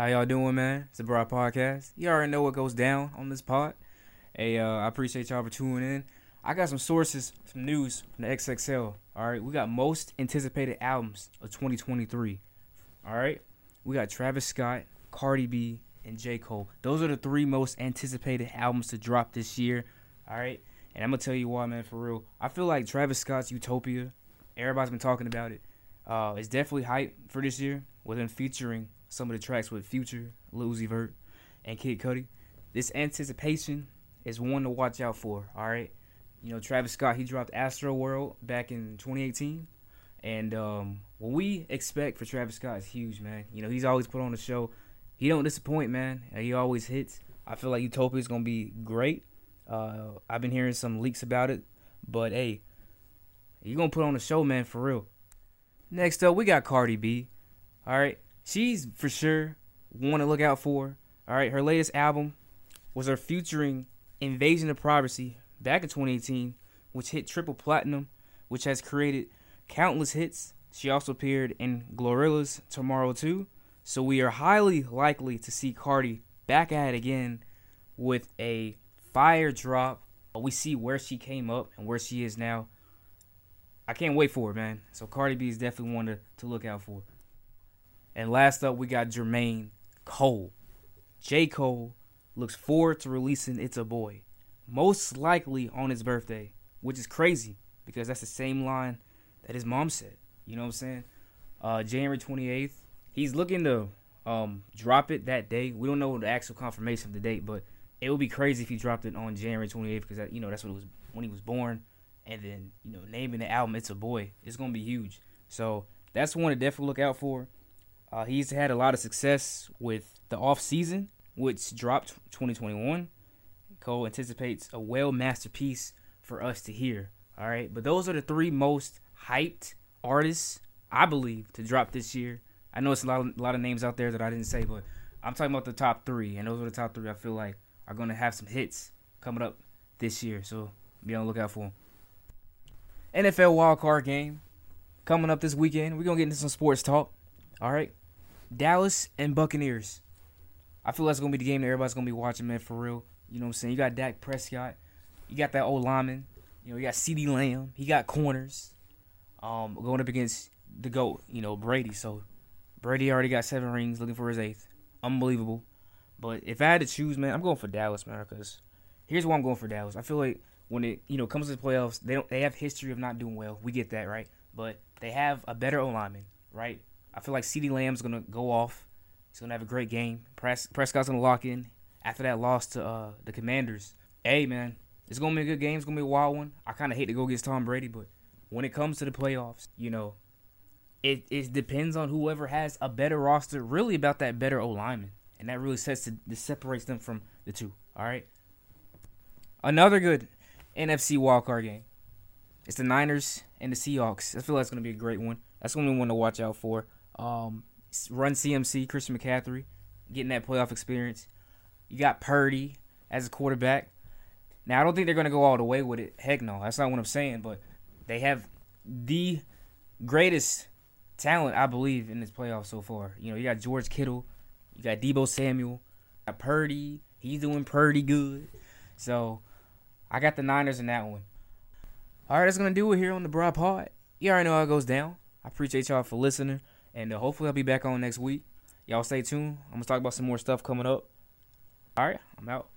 How y'all doing, man? It's the Broad Podcast. You already know what goes down on this pod. Hey, uh, I appreciate y'all for tuning in. I got some sources, some news from the XXL. All right, we got most anticipated albums of 2023. All right, we got Travis Scott, Cardi B, and J. Cole. Those are the three most anticipated albums to drop this year. All right, and I'm gonna tell you why, man. For real, I feel like Travis Scott's Utopia. Everybody's been talking about it. Uh, it's definitely hype for this year, with him featuring some of the tracks with Future, Lil Uzi Vert, and Kid Cudi. This anticipation is one to watch out for. All right, you know Travis Scott he dropped Astroworld back in 2018, and um, what we expect for Travis Scott is huge, man. You know he's always put on the show. He don't disappoint, man. He always hits. I feel like Utopia is gonna be great. Uh, I've been hearing some leaks about it, but hey, you gonna put on a show, man, for real. Next up, we got Cardi B. All right, she's for sure one to look out for. All right, her latest album was her featuring Invasion of Privacy back in 2018, which hit triple platinum, which has created countless hits. She also appeared in GloRilla's Tomorrow 2, so we are highly likely to see Cardi back at it again with a fire drop. We see where she came up and where she is now. I can't wait for it, man. So Cardi B is definitely one to, to look out for. And last up, we got Jermaine Cole. J. Cole looks forward to releasing It's a Boy, most likely on his birthday, which is crazy because that's the same line that his mom said. You know what I'm saying? Uh, January 28th. He's looking to um, drop it that day. We don't know the actual confirmation of the date, but it would be crazy if he dropped it on January 28th because you know that's what it was when he was born. And then you know naming the album "It's a Boy" it's gonna be huge. So that's one to definitely look out for. Uh, he's had a lot of success with the off season, which dropped 2021. Cole anticipates a well masterpiece for us to hear. All right, but those are the three most hyped artists I believe to drop this year. I know it's a lot, of, a lot of names out there that I didn't say, but I'm talking about the top three, and those are the top three I feel like are going to have some hits coming up this year. So be on the lookout for them. NFL wildcard game coming up this weekend. We're gonna get into some sports talk. All right, Dallas and Buccaneers. I feel that's gonna be the game that everybody's gonna be watching, man, for real. You know what I'm saying? You got Dak Prescott, you got that old lineman, you know, you got CeeDee Lamb, he got corners. Um, going up against the GOAT, you know, Brady. So Brady already got seven rings, looking for his eighth. Unbelievable. But if I had to choose, man, I'm going for Dallas, man, because here's why I'm going for Dallas. I feel like when it you know comes to the playoffs, they don't they have history of not doing well. We get that, right? But they have a better O lineman, right? I feel like CeeDee Lamb's gonna go off. He's gonna have a great game. Pres- Prescott's gonna lock in after that loss to uh, the Commanders. Hey man, it's gonna be a good game. It's gonna be a wild one. I kind of hate to go against Tom Brady, but when it comes to the playoffs, you know, it it depends on whoever has a better roster. Really about that better O lineman, and that really sets the separates them from the two. All right. Another good NFC wildcard game. It's the Niners and the Seahawks. I feel like it's going to be a great one. That's going to be one to watch out for. Um, run CMC, Christian McCaffrey, getting that playoff experience. You got Purdy as a quarterback. Now, I don't think they're going to go all the way with it. Heck no. That's not what I'm saying. But they have the greatest talent, I believe, in this playoff so far. You know, you got George Kittle. You got Deebo Samuel. Got Purdy. He's doing pretty good. So I got the Niners in that one. All right, that's gonna do it here on the Broad Pod. You already know how it goes down. I appreciate y'all for listening, and uh, hopefully I'll be back on next week. Y'all stay tuned. I'm gonna talk about some more stuff coming up. All right, I'm out.